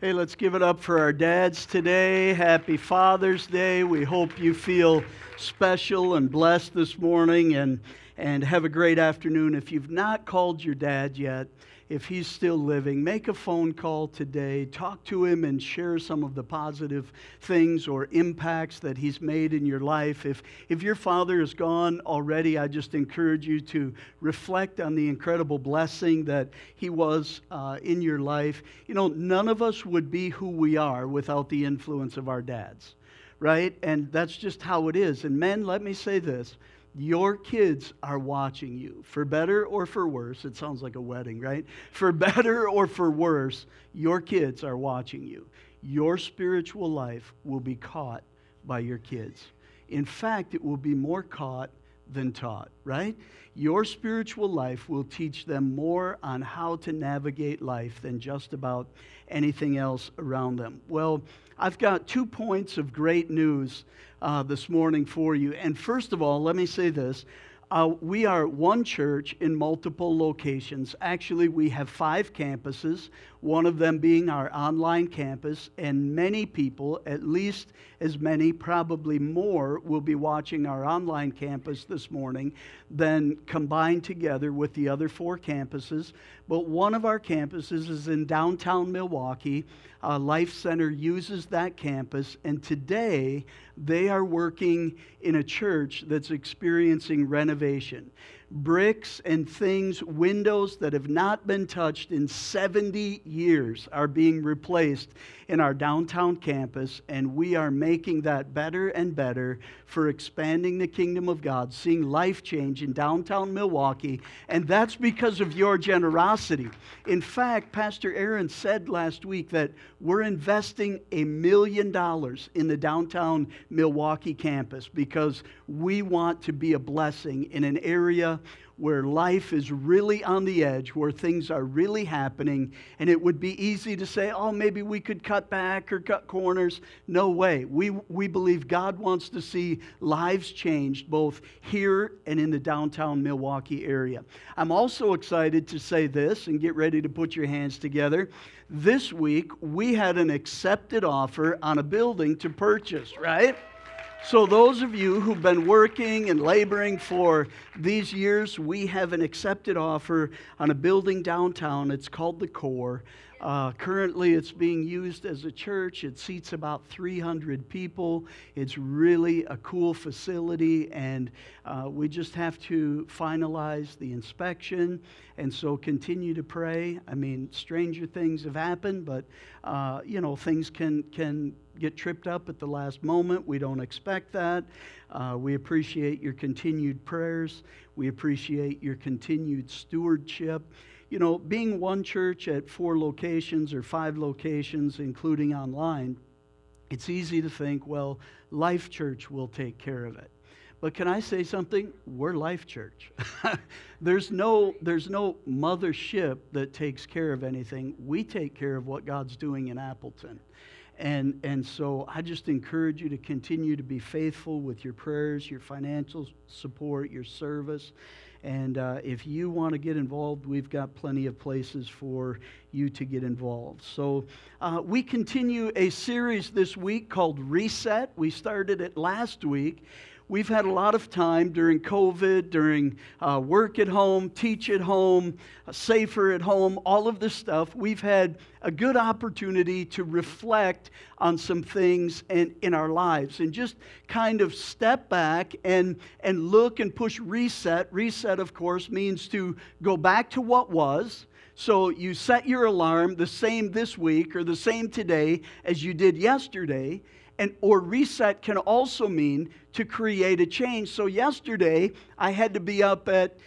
Hey, let's give it up for our dads today. Happy Father's Day. We hope you feel special and blessed this morning and, and have a great afternoon. If you've not called your dad yet, if he's still living, make a phone call today. Talk to him and share some of the positive things or impacts that he's made in your life. If, if your father is gone already, I just encourage you to reflect on the incredible blessing that he was uh, in your life. You know, none of us would be who we are without the influence of our dads, right? And that's just how it is. And men, let me say this your kids are watching you. For better or for worse, it sounds like a wedding, right? For better or for worse, your kids are watching you. Your spiritual life will be caught by your kids. In fact, it will be more caught than taught, right? Your spiritual life will teach them more on how to navigate life than just about anything else around them. Well, I've got two points of great news uh, this morning for you. And first of all, let me say this. Uh, we are one church in multiple locations. Actually, we have five campuses, one of them being our online campus, and many people, at least as many, probably more, will be watching our online campus this morning than combined together with the other four campuses. But one of our campuses is in downtown Milwaukee. Uh, Life Center uses that campus, and today they are working in a church that's experiencing renovation bricks and things, windows that have not been touched in 70 years are being replaced in our downtown campus, and we are making that better and better for expanding the kingdom of God, seeing life change in downtown Milwaukee, and that's because of your generosity. In fact, Pastor Aaron said last week that we're investing a million dollars in the downtown Milwaukee campus because we want to be a blessing in an area where life is really on the edge, where things are really happening, and it would be easy to say, oh, maybe we could cut back or cut corners. No way. We, we believe God wants to see lives changed both here and in the downtown Milwaukee area. I'm also excited to say this and get ready to put your hands together. This week, we had an accepted offer on a building to purchase, right? So, those of you who've been working and laboring for these years, we have an accepted offer on a building downtown. It's called The Core. Uh, currently, it's being used as a church. It seats about 300 people. It's really a cool facility, and uh, we just have to finalize the inspection. And so, continue to pray. I mean, stranger things have happened, but uh, you know, things can can get tripped up at the last moment. We don't expect that. Uh, we appreciate your continued prayers. We appreciate your continued stewardship you know, being one church at four locations or five locations, including online, it's easy to think, well, Life Church will take care of it. But can I say something? We're Life Church. there's, no, there's no mothership that takes care of anything. We take care of what God's doing in Appleton. And, and so I just encourage you to continue to be faithful with your prayers, your financial support, your service. And uh, if you want to get involved, we've got plenty of places for you to get involved. So uh, we continue a series this week called Reset. We started it last week. We've had a lot of time during COVID, during uh, work at home, teach at home, uh, safer at home, all of this stuff. We've had a good opportunity to reflect on some things in, in our lives and just kind of step back and, and look and push reset. Reset, of course, means to go back to what was. So you set your alarm the same this week or the same today as you did yesterday and or reset can also mean to create a change. So yesterday I had to be up at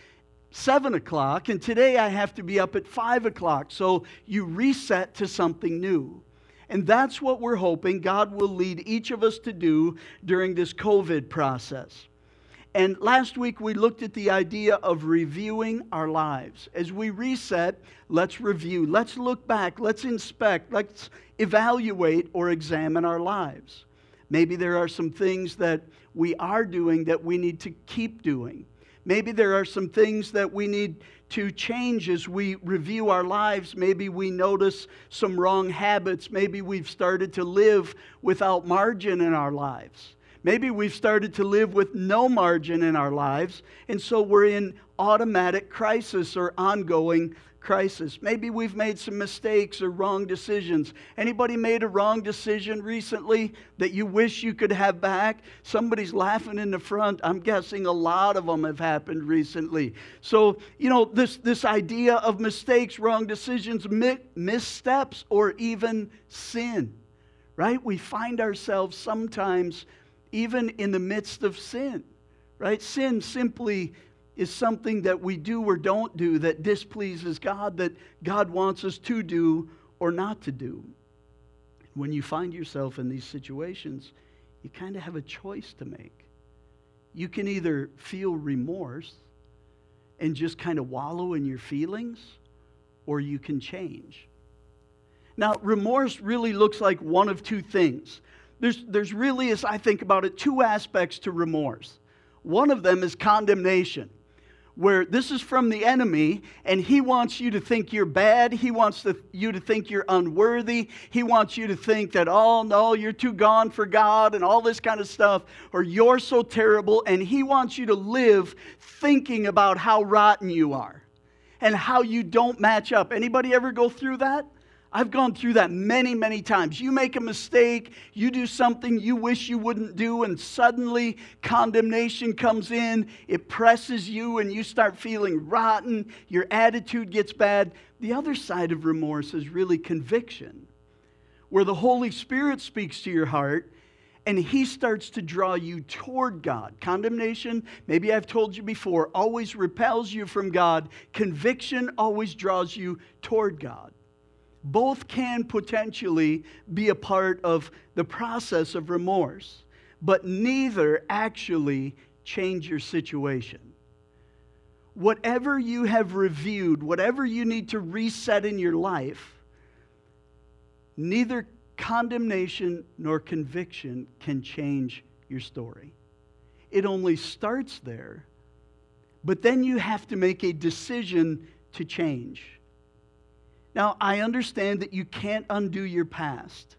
seven o'clock, and today I have to be up at five o'clock. So you reset to something new. And that's what we're hoping God will lead each of us to do during this COVID process. And last week we looked at the idea of reviewing our lives. As we reset, let's review, let's look back, let's inspect, let's evaluate or examine our lives. Maybe there are some things that we are doing that we need to keep doing. Maybe there are some things that we need to change as we review our lives. Maybe we notice some wrong habits. Maybe we've started to live without margin in our lives. Maybe we've started to live with no margin in our lives, and so we're in automatic crisis or ongoing crisis. Maybe we've made some mistakes or wrong decisions. Anybody made a wrong decision recently that you wish you could have back? Somebody's laughing in the front. I'm guessing a lot of them have happened recently. So, you know, this, this idea of mistakes, wrong decisions, missteps, or even sin, right? We find ourselves sometimes even in the midst of sin, right? Sin simply is something that we do or don't do that displeases God, that God wants us to do or not to do. When you find yourself in these situations, you kind of have a choice to make. You can either feel remorse and just kind of wallow in your feelings, or you can change. Now, remorse really looks like one of two things. There's, there's really, as I think about it, two aspects to remorse. One of them is condemnation where this is from the enemy and he wants you to think you're bad. He wants to, you to think you're unworthy. He wants you to think that, oh, no, you're too gone for God and all this kind of stuff, or you're so terrible. And he wants you to live thinking about how rotten you are and how you don't match up. Anybody ever go through that? I've gone through that many, many times. You make a mistake, you do something you wish you wouldn't do, and suddenly condemnation comes in. It presses you, and you start feeling rotten. Your attitude gets bad. The other side of remorse is really conviction, where the Holy Spirit speaks to your heart and he starts to draw you toward God. Condemnation, maybe I've told you before, always repels you from God. Conviction always draws you toward God both can potentially be a part of the process of remorse, but neither actually change your situation. Whatever you have reviewed, whatever you need to reset in your life, neither condemnation nor conviction can change your story. It only starts there, but then you have to make a decision to change. Now, I understand that you can't undo your past.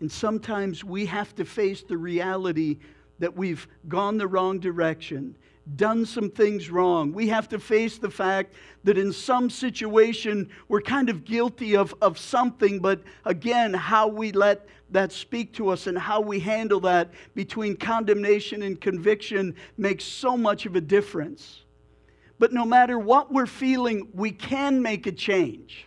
And sometimes we have to face the reality that we've gone the wrong direction, done some things wrong. We have to face the fact that in some situation we're kind of guilty of, of something, but again, how we let that speak to us and how we handle that between condemnation and conviction makes so much of a difference. But no matter what we're feeling, we can make a change.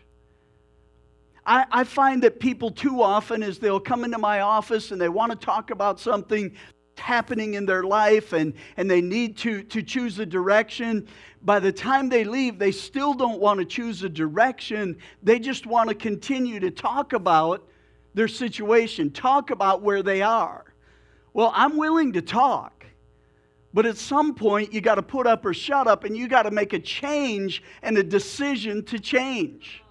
I, I find that people too often, as they'll come into my office and they want to talk about something happening in their life and, and they need to, to choose a direction. By the time they leave, they still don't want to choose a direction. They just want to continue to talk about their situation, talk about where they are. Well, I'm willing to talk. But at some point, you got to put up or shut up, and you got to make a change and a decision to change.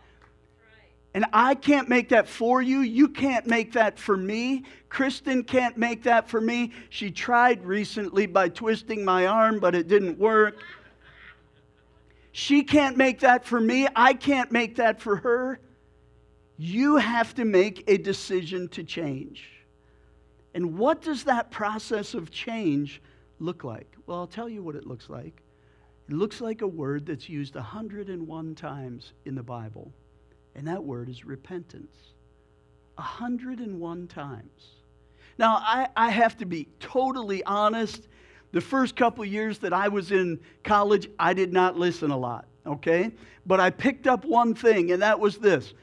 And I can't make that for you. You can't make that for me. Kristen can't make that for me. She tried recently by twisting my arm, but it didn't work. She can't make that for me. I can't make that for her. You have to make a decision to change. And what does that process of change look like? Well, I'll tell you what it looks like. It looks like a word that's used 101 times in the Bible. And that word is repentance. 101 times. Now, I, I have to be totally honest. The first couple years that I was in college, I did not listen a lot, okay? But I picked up one thing, and that was this.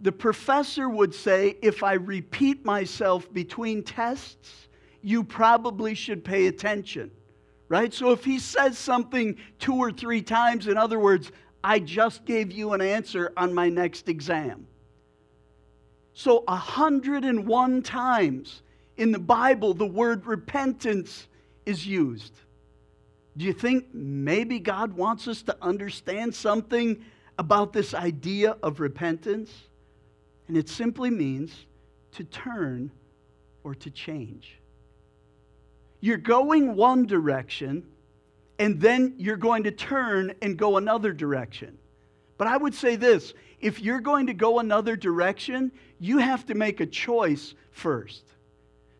The professor would say, if I repeat myself between tests, you probably should pay attention, right? So if he says something two or three times, in other words, I just gave you an answer on my next exam. So, 101 times in the Bible, the word repentance is used. Do you think maybe God wants us to understand something about this idea of repentance? And it simply means to turn or to change. You're going one direction and then you're going to turn and go another direction. But I would say this if you're going to go another direction, you have to make a choice first.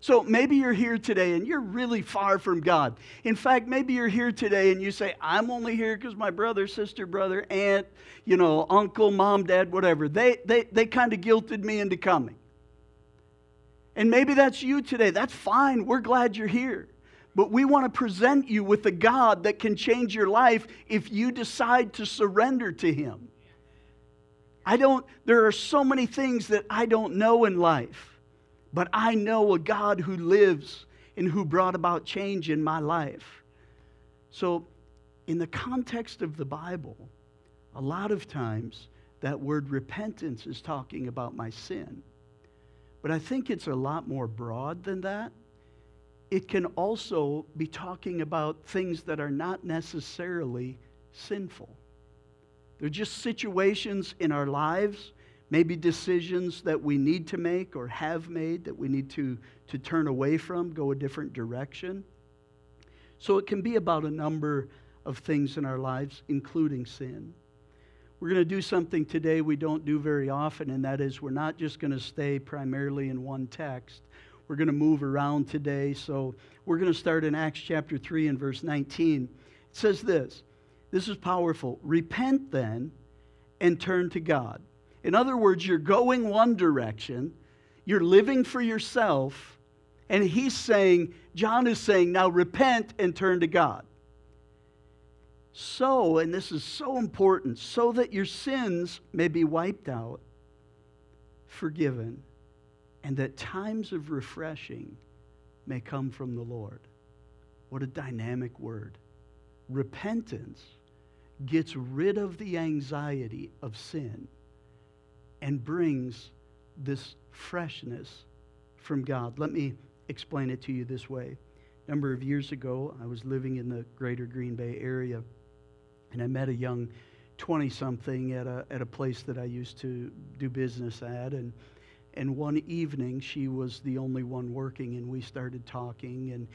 So maybe you're here today and you're really far from God. In fact, maybe you're here today and you say, I'm only here because my brother, sister, brother, aunt, you know, uncle, mom, dad, whatever, they, they, they kind of guilted me into coming. And maybe that's you today. That's fine. We're glad you're here. But we want to present you with a God that can change your life if you decide to surrender to Him. I don't, there are so many things that I don't know in life. But I know a God who lives and who brought about change in my life. So, in the context of the Bible, a lot of times that word repentance is talking about my sin. But I think it's a lot more broad than that. It can also be talking about things that are not necessarily sinful. They're just situations in our lives maybe decisions that we need to make or have made that we need to, to turn away from, go a different direction. So it can be about a number of things in our lives, including sin. We're going to do something today we don't do very often, and that is we're not just going to stay primarily in one text. We're going to move around today. So we're going to start in Acts chapter 3 and verse 19. It says this This is powerful. Repent then and turn to God in other words, you're going one direction, you're living for yourself, and he's saying, John is saying, now repent and turn to God. So, and this is so important, so that your sins may be wiped out, forgiven, and that times of refreshing may come from the Lord. What a dynamic word. Repentance gets rid of the anxiety of sin and brings this freshness from God. Let me explain it to you this way. A number of years ago, I was living in the greater Green Bay area, and I met a young 20 something at a, at a place that I used to do business at. And, and one evening, she was the only one working, and we started talking. And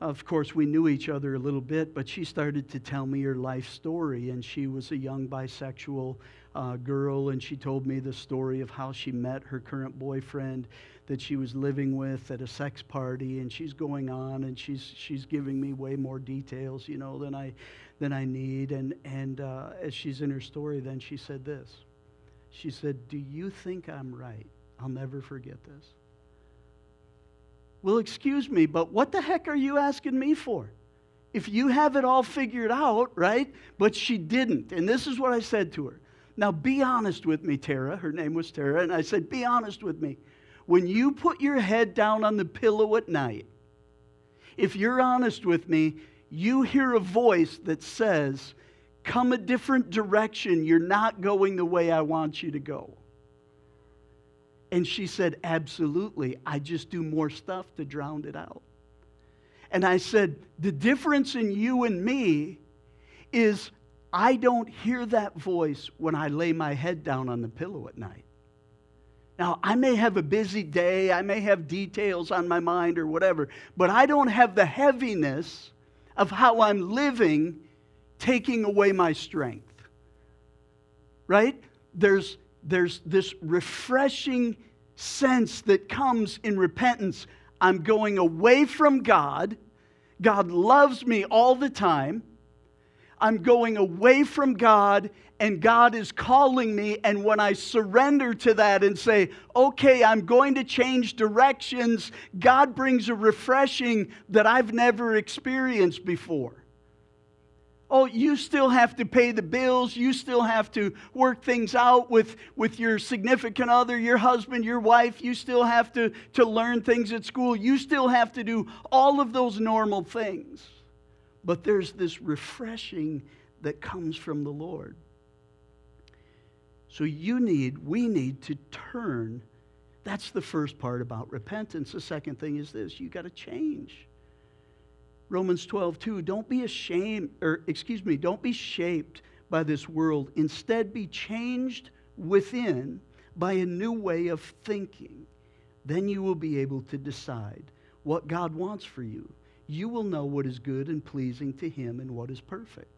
of course, we knew each other a little bit, but she started to tell me her life story. And she was a young bisexual uh, girl, and she told me the story of how she met her current boyfriend that she was living with at a sex party. And she's going on, and she's, she's giving me way more details, you know, than I, than I need. And, and uh, as she's in her story, then she said this. She said, Do you think I'm right? I'll never forget this. Well, excuse me, but what the heck are you asking me for? If you have it all figured out, right? But she didn't. And this is what I said to her. Now, be honest with me, Tara. Her name was Tara. And I said, Be honest with me. When you put your head down on the pillow at night, if you're honest with me, you hear a voice that says, Come a different direction. You're not going the way I want you to go. And she said, Absolutely. I just do more stuff to drown it out. And I said, The difference in you and me is I don't hear that voice when I lay my head down on the pillow at night. Now, I may have a busy day, I may have details on my mind or whatever, but I don't have the heaviness of how I'm living taking away my strength. Right? There's there's this refreshing sense that comes in repentance. I'm going away from God. God loves me all the time. I'm going away from God, and God is calling me. And when I surrender to that and say, okay, I'm going to change directions, God brings a refreshing that I've never experienced before. Oh, you still have to pay the bills. You still have to work things out with, with your significant other, your husband, your wife. You still have to, to learn things at school. You still have to do all of those normal things. But there's this refreshing that comes from the Lord. So you need, we need to turn. That's the first part about repentance. The second thing is this you got to change. Romans 12, 2, don't be ashamed, or excuse me, don't be shaped by this world. Instead, be changed within by a new way of thinking. Then you will be able to decide what God wants for you. you will know what is good and pleasing to Him and what is perfect.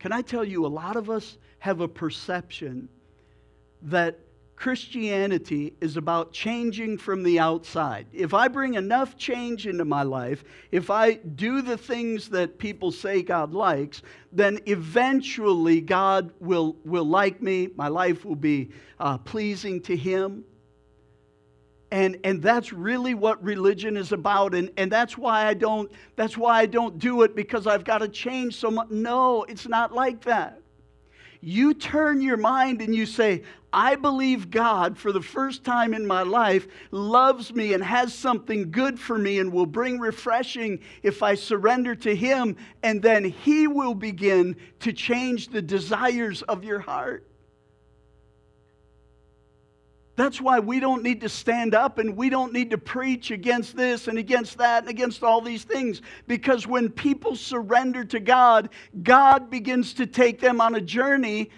Can I tell you, a lot of us have a perception that Christianity is about changing from the outside. If I bring enough change into my life, if I do the things that people say God likes, then eventually God will, will like me. My life will be uh, pleasing to Him. And, and that's really what religion is about. And, and that's why I don't that's why I don't do it because I've got to change so much. No, it's not like that. You turn your mind and you say, I believe God for the first time in my life loves me and has something good for me and will bring refreshing if I surrender to Him, and then He will begin to change the desires of your heart. That's why we don't need to stand up and we don't need to preach against this and against that and against all these things. Because when people surrender to God, God begins to take them on a journey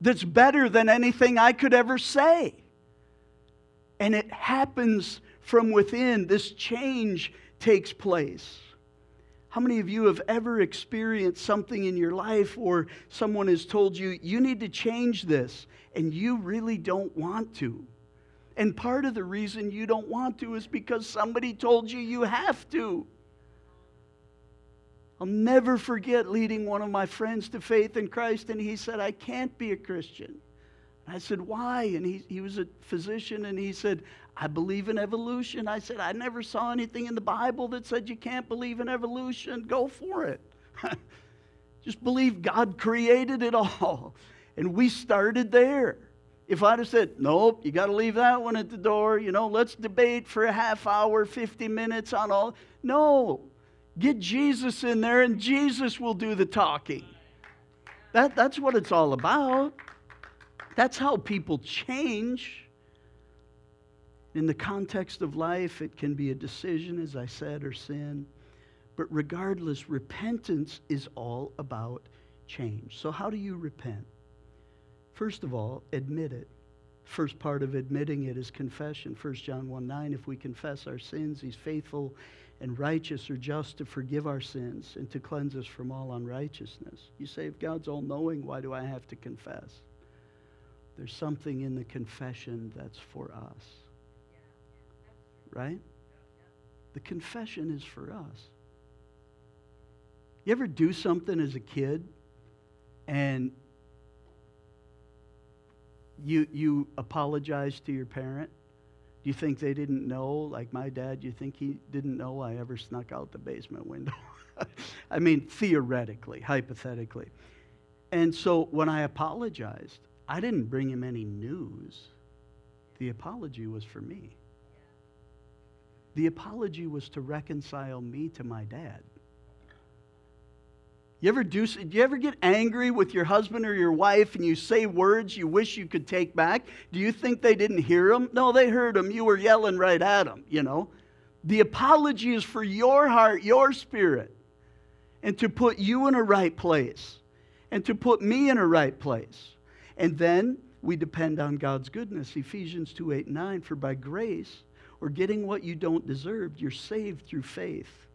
that's better than anything I could ever say. And it happens from within. This change takes place. How many of you have ever experienced something in your life or someone has told you, you need to change this, and you really don't want to? And part of the reason you don't want to is because somebody told you you have to. I'll never forget leading one of my friends to faith in Christ, and he said, I can't be a Christian. I said, Why? And he, he was a physician, and he said, I believe in evolution. I said, I never saw anything in the Bible that said you can't believe in evolution. Go for it. Just believe God created it all. And we started there. If I'd have said, nope, you got to leave that one at the door, you know, let's debate for a half hour, 50 minutes on all. No, get Jesus in there and Jesus will do the talking. That, that's what it's all about. That's how people change. In the context of life, it can be a decision, as I said, or sin. But regardless, repentance is all about change. So, how do you repent? First of all, admit it. First part of admitting it is confession. 1 John 1 9, if we confess our sins, he's faithful and righteous or just to forgive our sins and to cleanse us from all unrighteousness. You say, if God's all knowing, why do I have to confess? There's something in the confession that's for us. Right? The confession is for us. You ever do something as a kid and you, you apologize to your parent? You think they didn't know? Like my dad, you think he didn't know I ever snuck out the basement window? I mean, theoretically, hypothetically. And so when I apologized, I didn't bring him any news. The apology was for me. The apology was to reconcile me to my dad. You ever do, do you ever get angry with your husband or your wife and you say words you wish you could take back? Do you think they didn't hear them? No, they heard them. You were yelling right at them, you know. The apology is for your heart, your spirit, and to put you in a right place and to put me in a right place. And then we depend on God's goodness. Ephesians 2 8 9, for by grace or getting what you don't deserve, you're saved through faith.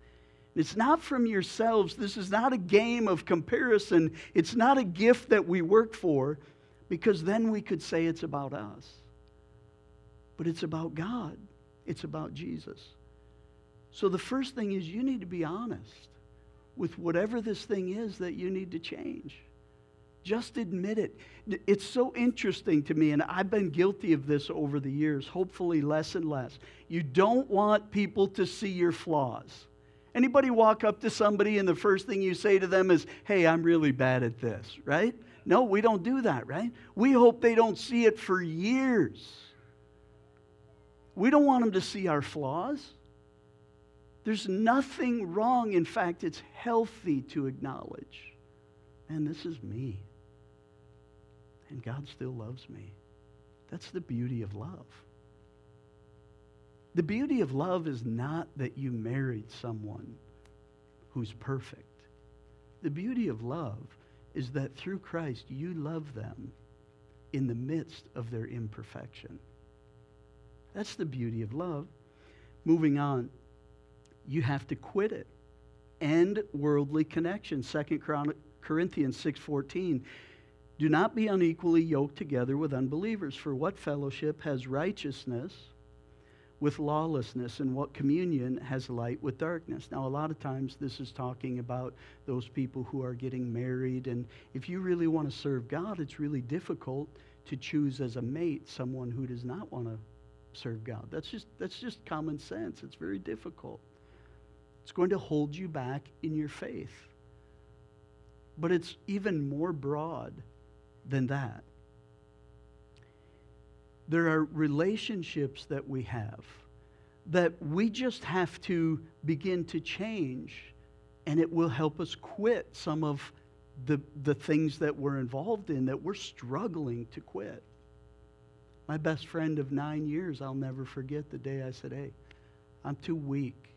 It's not from yourselves. This is not a game of comparison. It's not a gift that we work for, because then we could say it's about us. But it's about God, it's about Jesus. So the first thing is you need to be honest with whatever this thing is that you need to change. Just admit it. It's so interesting to me, and I've been guilty of this over the years, hopefully less and less. You don't want people to see your flaws. Anybody walk up to somebody and the first thing you say to them is, hey, I'm really bad at this, right? No, we don't do that, right? We hope they don't see it for years. We don't want them to see our flaws. There's nothing wrong. In fact, it's healthy to acknowledge, and this is me. And God still loves me. That's the beauty of love. The beauty of love is not that you married someone who's perfect. The beauty of love is that through Christ you love them in the midst of their imperfection. That's the beauty of love. Moving on, you have to quit it. End worldly connections. 2 Corinthians 6:14 Do not be unequally yoked together with unbelievers, for what fellowship has righteousness with lawlessness, and what communion has light with darkness? Now, a lot of times this is talking about those people who are getting married, and if you really want to serve God, it's really difficult to choose as a mate someone who does not want to serve God. That's just, that's just common sense. It's very difficult. It's going to hold you back in your faith. But it's even more broad than that. There are relationships that we have that we just have to begin to change, and it will help us quit some of the, the things that we're involved in that we're struggling to quit. My best friend of nine years, I'll never forget the day I said, Hey, I'm too weak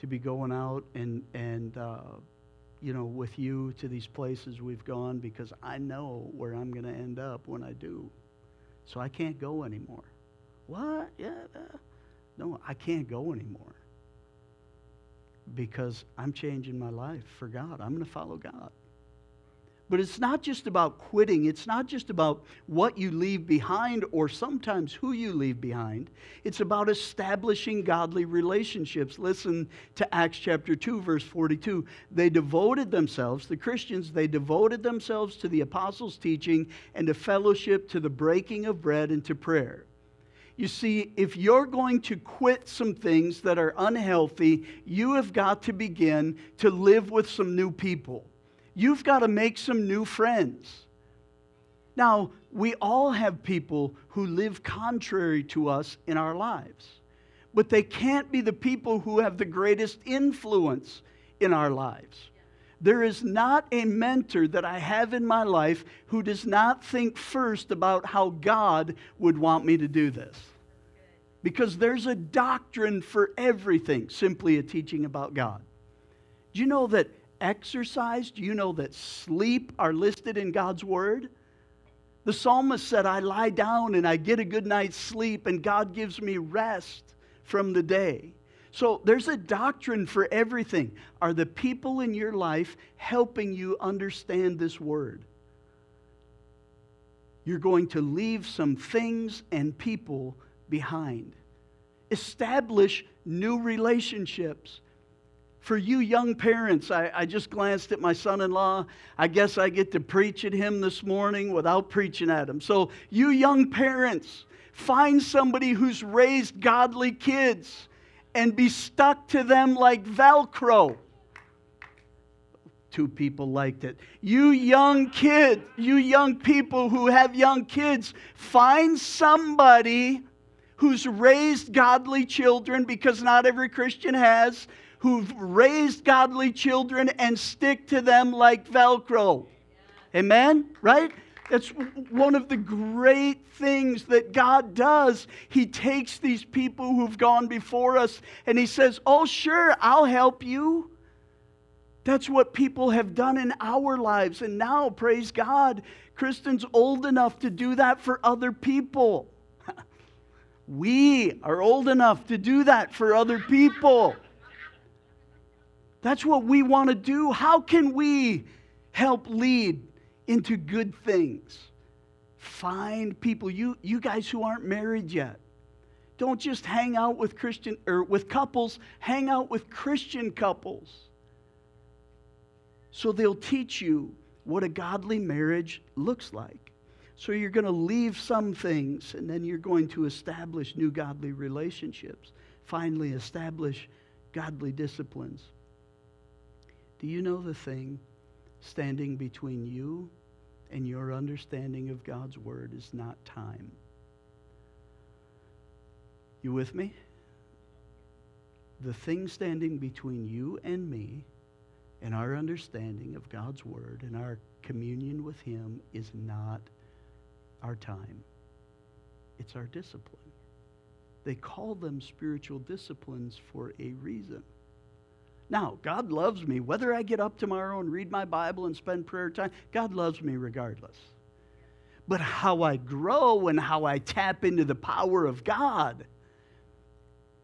to be going out and, and uh, you know, with you to these places we've gone because I know where I'm going to end up when I do. So I can't go anymore. What? Yeah. No, I can't go anymore because I'm changing my life for God. I'm going to follow God. But it's not just about quitting. It's not just about what you leave behind or sometimes who you leave behind. It's about establishing godly relationships. Listen to Acts chapter 2, verse 42. They devoted themselves, the Christians, they devoted themselves to the apostles' teaching and to fellowship, to the breaking of bread, and to prayer. You see, if you're going to quit some things that are unhealthy, you have got to begin to live with some new people you've got to make some new friends. Now, we all have people who live contrary to us in our lives, but they can't be the people who have the greatest influence in our lives. There is not a mentor that I have in my life who does not think first about how God would want me to do this. Because there's a doctrine for everything, simply a teaching about God. Do you know that exercise? Do you know that sleep are listed in God's word? The psalmist said, I lie down and I get a good night's sleep, and God gives me rest from the day. So there's a doctrine for everything. Are the people in your life helping you understand this word? You're going to leave some things and people behind. Establish new relationships. For you young parents, I, I just glanced at my son in law. I guess I get to preach at him this morning without preaching at him. So, you young parents, find somebody who's raised godly kids and be stuck to them like Velcro. Two people liked it. You young kid, you young people who have young kids, find somebody who's raised godly children because not every Christian has who've raised godly children and stick to them like Velcro. Amen? Right? That's one of the great things that God does. He takes these people who've gone before us and He says, Oh, sure, I'll help you. That's what people have done in our lives. And now, praise God, Kristen's old enough to do that for other people. we are old enough to do that for other people. That's what we want to do. How can we help lead into good things? Find people, you, you guys who aren't married yet. Don't just hang out with Christian or with couples, hang out with Christian couples. So they'll teach you what a godly marriage looks like. So you're going to leave some things and then you're going to establish new godly relationships. Finally, establish godly disciplines. Do you know the thing standing between you and your understanding of God's Word is not time? You with me? The thing standing between you and me and our understanding of God's Word and our communion with Him is not our time. It's our discipline. They call them spiritual disciplines for a reason. Now, God loves me. Whether I get up tomorrow and read my Bible and spend prayer time, God loves me regardless. But how I grow and how I tap into the power of God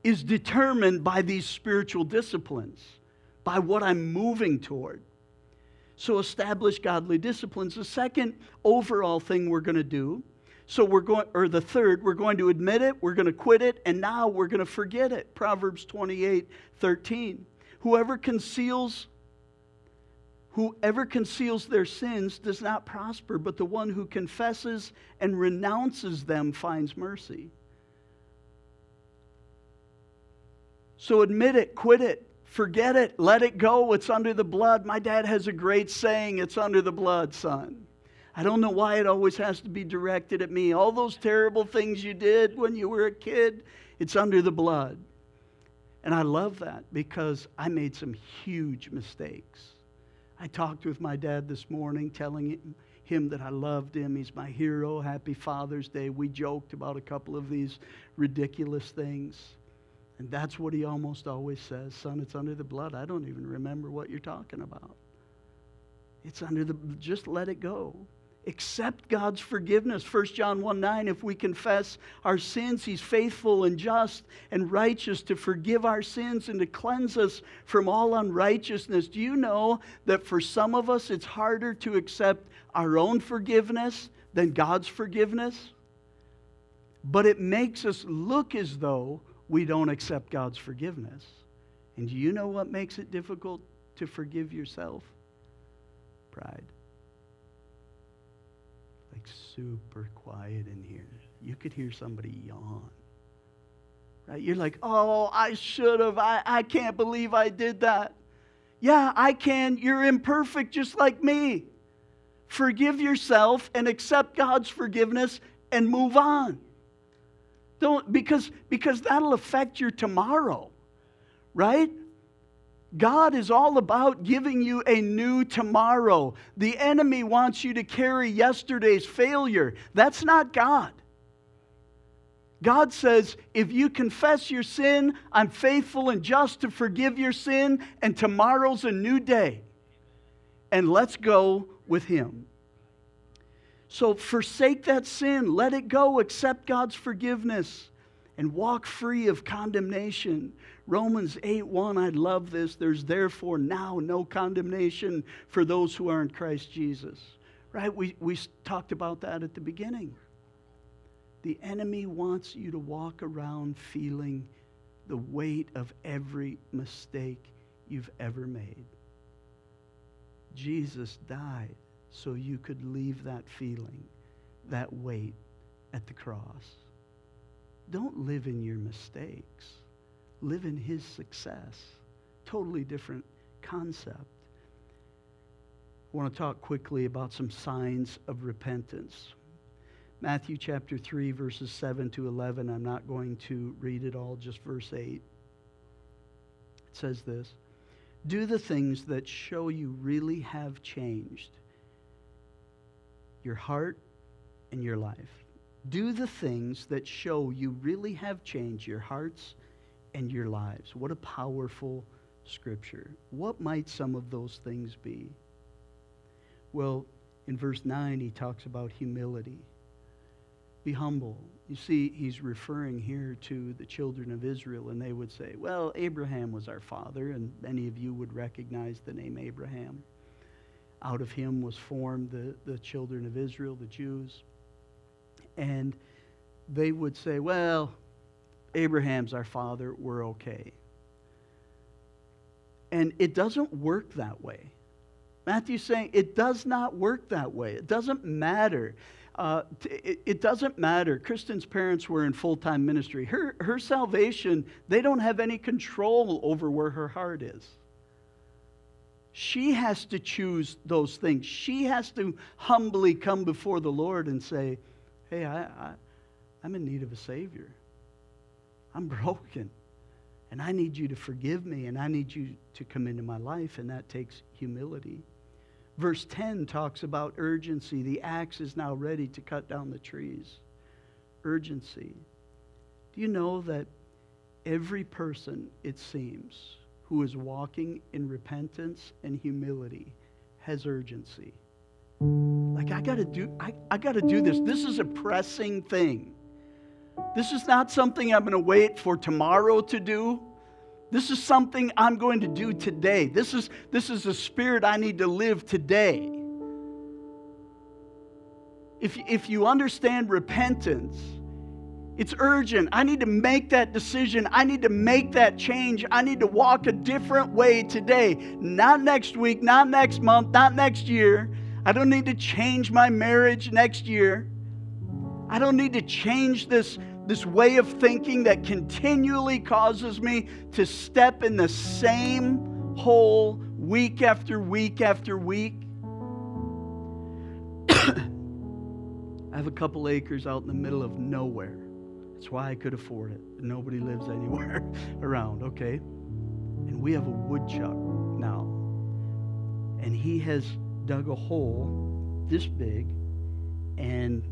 is determined by these spiritual disciplines. by what I'm moving toward. So establish godly disciplines. The second overall thing we're going to do, so we're going, or the third, we're going to admit it, we're going to quit it, and now we're going to forget it. Proverbs 28 13. Whoever conceals Whoever conceals their sins does not prosper, but the one who confesses and renounces them finds mercy. So admit it, quit it, forget it, let it go. It's under the blood. My dad has a great saying it's under the blood, son. I don't know why it always has to be directed at me. All those terrible things you did when you were a kid, it's under the blood. And I love that because I made some huge mistakes. I talked with my dad this morning, telling him that I loved him. He's my hero. Happy Father's Day. We joked about a couple of these ridiculous things. And that's what he almost always says Son, it's under the blood. I don't even remember what you're talking about. It's under the, just let it go accept God's forgiveness. 1 John 1 9, if we confess our sins, He's faithful and just and righteous to forgive our sins and to cleanse us from all unrighteousness. Do you know that for some of us it's harder to accept our own forgiveness than God's forgiveness? But it makes us look as though we don't accept God's forgiveness. And do you know what makes it difficult to forgive yourself? Pride like super quiet in here. You could hear somebody yawn. Right? You're like, oh, I should have. I, I can't believe I did that. Yeah, I can. You're imperfect just like me. Forgive yourself and accept God's forgiveness and move on. Don't because because that'll affect your tomorrow. Right? God is all about giving you a new tomorrow. The enemy wants you to carry yesterday's failure. That's not God. God says, if you confess your sin, I'm faithful and just to forgive your sin, and tomorrow's a new day. And let's go with Him. So forsake that sin, let it go, accept God's forgiveness, and walk free of condemnation. Romans 8 1, I love this. There's therefore now no condemnation for those who are in Christ Jesus. Right? We, we talked about that at the beginning. The enemy wants you to walk around feeling the weight of every mistake you've ever made. Jesus died so you could leave that feeling, that weight at the cross. Don't live in your mistakes live in his success. Totally different concept. I want to talk quickly about some signs of repentance. Matthew chapter 3, verses 7 to 11. I'm not going to read it all, just verse 8. It says this Do the things that show you really have changed your heart and your life. Do the things that show you really have changed your hearts and your lives. What a powerful scripture. What might some of those things be? Well, in verse 9, he talks about humility. Be humble. You see, he's referring here to the children of Israel, and they would say, Well, Abraham was our father, and many of you would recognize the name Abraham. Out of him was formed the, the children of Israel, the Jews. And they would say, Well, Abraham's our father, we're okay. And it doesn't work that way. Matthew's saying it does not work that way. It doesn't matter. Uh, it, it, doesn't matter. Kristen's parents were in full time ministry. Her, her salvation, they don't have any control over where her heart is. She has to choose those things. She has to humbly come before the Lord and say, Hey, I, I, I'm in need of a Savior. I'm broken. And I need you to forgive me, and I need you to come into my life, and that takes humility. Verse 10 talks about urgency. The axe is now ready to cut down the trees. Urgency. Do you know that every person, it seems, who is walking in repentance and humility has urgency? Like, I got to do, I, I got to do this. This is a pressing thing. This is not something I'm to wait for tomorrow to do. This is something I'm going to do today. This is, this is a spirit I need to live today. If, if you understand repentance, it's urgent. I need to make that decision. I need to make that change. I need to walk a different way today. Not next week, not next month, not next year. I don't need to change my marriage next year. I don't need to change this this way of thinking that continually causes me to step in the same hole week after week after week. I have a couple acres out in the middle of nowhere. That's why I could afford it. Nobody lives anywhere around, okay? And we have a woodchuck now. And he has dug a hole this big and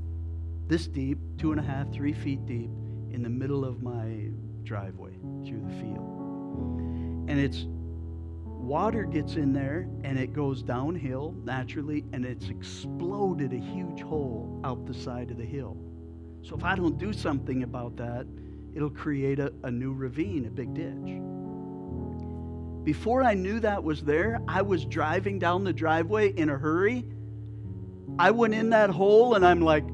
this deep, two and a half, three feet deep, in the middle of my driveway through the field. And it's water gets in there and it goes downhill naturally and it's exploded a huge hole out the side of the hill. So if I don't do something about that, it'll create a, a new ravine, a big ditch. Before I knew that was there, I was driving down the driveway in a hurry. I went in that hole and I'm like,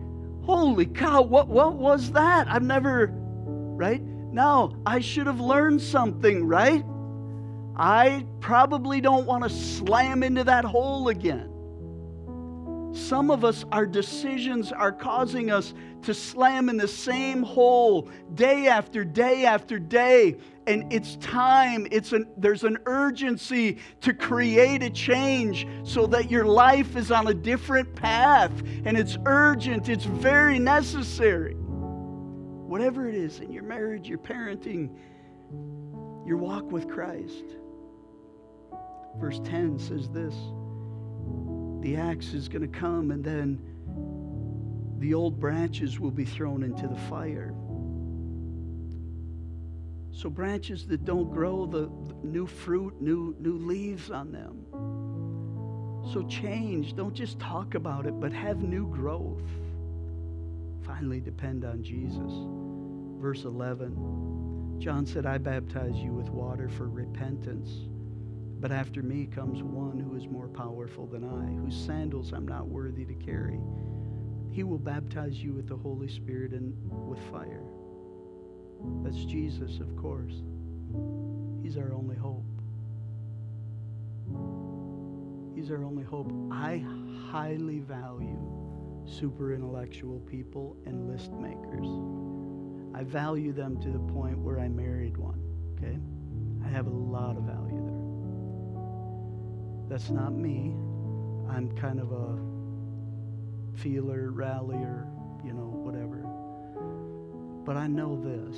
Holy cow, what, what was that? I've never, right? Now, I should have learned something, right? I probably don't want to slam into that hole again. Some of us, our decisions are causing us to slam in the same hole day after day after day. And it's time, it's an, there's an urgency to create a change so that your life is on a different path. And it's urgent, it's very necessary. Whatever it is in your marriage, your parenting, your walk with Christ. Verse 10 says this the axe is going to come, and then the old branches will be thrown into the fire. So, branches that don't grow the, new fruit, new, new leaves on them. So, change. Don't just talk about it, but have new growth. Finally, depend on Jesus. Verse 11 John said, I baptize you with water for repentance. But after me comes one who is more powerful than I, whose sandals I'm not worthy to carry. He will baptize you with the Holy Spirit and with fire. That's Jesus, of course. He's our only hope. He's our only hope. I highly value super intellectual people and list makers. I value them to the point where I married one, okay? I have a lot of value there. That's not me. I'm kind of a feeler, rallier, you know, whatever. But I know this,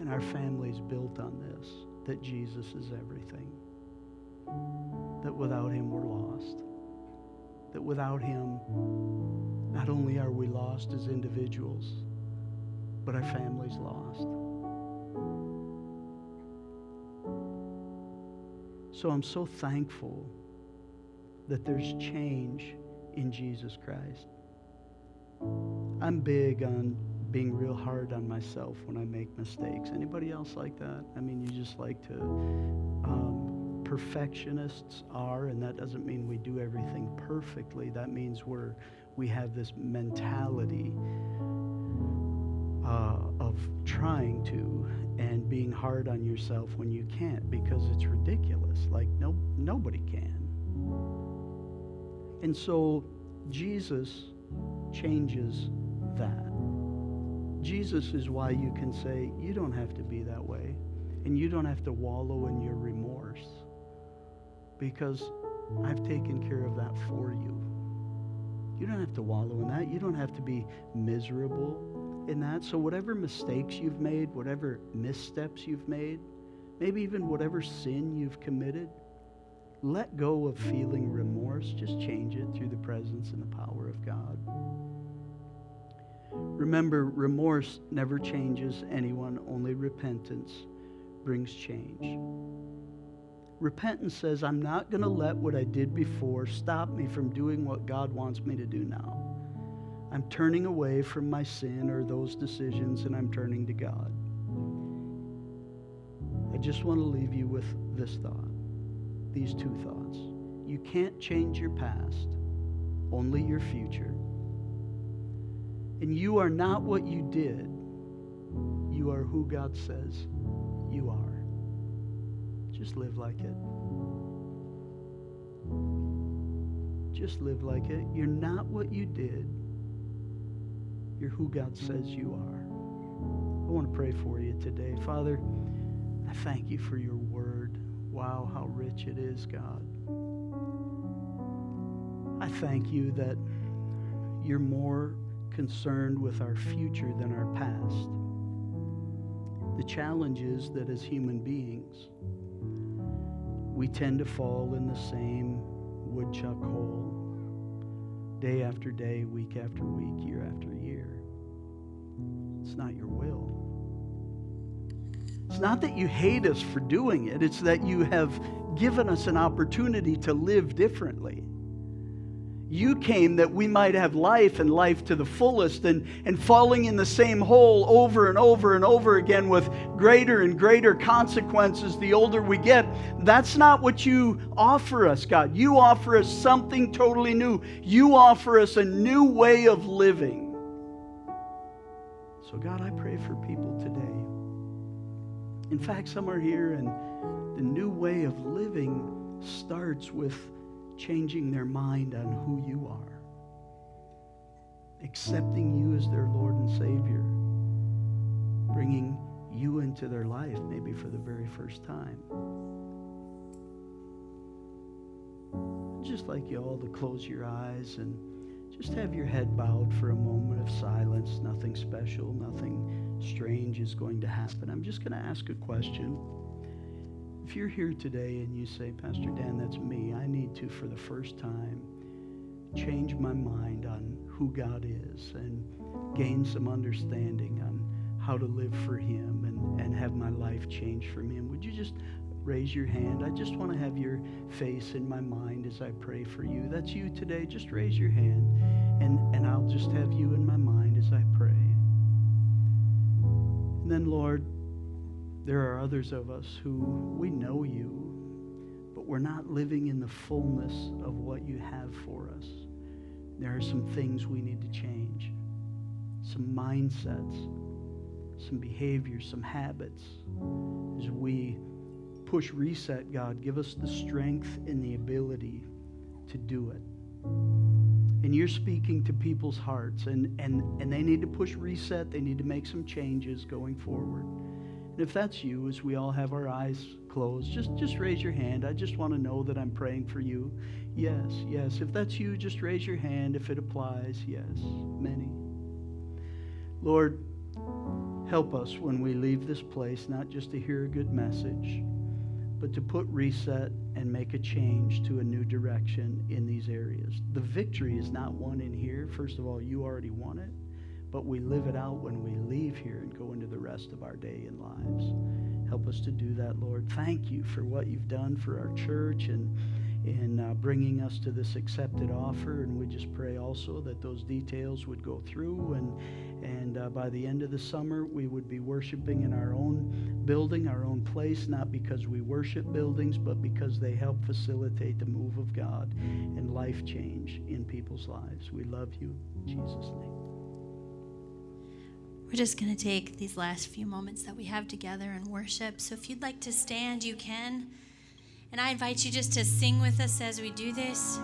and our family's built on this, that Jesus is everything. That without him we're lost. That without him, not only are we lost as individuals, but our family's lost. So I'm so thankful that there's change in Jesus Christ. I'm big on being real hard on myself when I make mistakes. Anybody else like that? I mean, you just like to. Um, perfectionists are, and that doesn't mean we do everything perfectly. That means we're we have this mentality uh, of trying to and being hard on yourself when you can't because it's ridiculous. Like no nobody can. And so Jesus changes that. Jesus is why you can say, you don't have to be that way. And you don't have to wallow in your remorse because I've taken care of that for you. You don't have to wallow in that. You don't have to be miserable in that. So, whatever mistakes you've made, whatever missteps you've made, maybe even whatever sin you've committed, let go of feeling remorse. Just change it through the presence and the power of God. Remember, remorse never changes anyone, only repentance brings change. Repentance says, I'm not going to let what I did before stop me from doing what God wants me to do now. I'm turning away from my sin or those decisions and I'm turning to God. I just want to leave you with this thought, these two thoughts. You can't change your past, only your future. And you are not what you did, you are who God says you are. Just live like it. Just live like it. You're not what you did. You're who God says you are. I want to pray for you today. Father, I thank you for your word. Wow, how rich it is, God. I thank you that you're more concerned with our future than our past. The challenge is that as human beings, we tend to fall in the same woodchuck hole day after day, week after week, year after year. It's not your will. It's not that you hate us for doing it, it's that you have given us an opportunity to live differently. You came that we might have life and life to the fullest, and, and falling in the same hole over and over and over again with greater and greater consequences the older we get. That's not what you offer us, God. You offer us something totally new. You offer us a new way of living. So, God, I pray for people today. In fact, some are here, and the new way of living starts with changing their mind on who you are, accepting you as their Lord and Savior, bringing you into their life, maybe for the very first time. Just like you all to close your eyes and just have your head bowed for a moment of silence. Nothing special, nothing strange is going to happen. I'm just going to ask a question. If you're here today and you say, Pastor Dan, that's me, I need to, for the first time, change my mind on who God is and gain some understanding on how to live for Him and, and have my life changed from Him, would you just raise your hand? I just want to have your face in my mind as I pray for you. That's you today. Just raise your hand, and, and I'll just have you in my mind as I pray. And then, Lord, there are others of us who we know you, but we're not living in the fullness of what you have for us. There are some things we need to change, some mindsets, some behaviors, some habits. As we push reset, God, give us the strength and the ability to do it. And you're speaking to people's hearts, and, and, and they need to push reset. They need to make some changes going forward. And if that's you, as we all have our eyes closed, just, just raise your hand. I just want to know that I'm praying for you. Yes, yes. If that's you, just raise your hand if it applies. Yes, many. Lord, help us when we leave this place, not just to hear a good message, but to put reset and make a change to a new direction in these areas. The victory is not won in here. First of all, you already won it but we live it out when we leave here and go into the rest of our day and lives. Help us to do that, Lord. Thank you for what you've done for our church and in uh, bringing us to this accepted offer. And we just pray also that those details would go through, and and uh, by the end of the summer, we would be worshiping in our own building, our own place, not because we worship buildings, but because they help facilitate the move of God and life change in people's lives. We love you, in Jesus' name. We're just going to take these last few moments that we have together and worship. So if you'd like to stand, you can. And I invite you just to sing with us as we do this.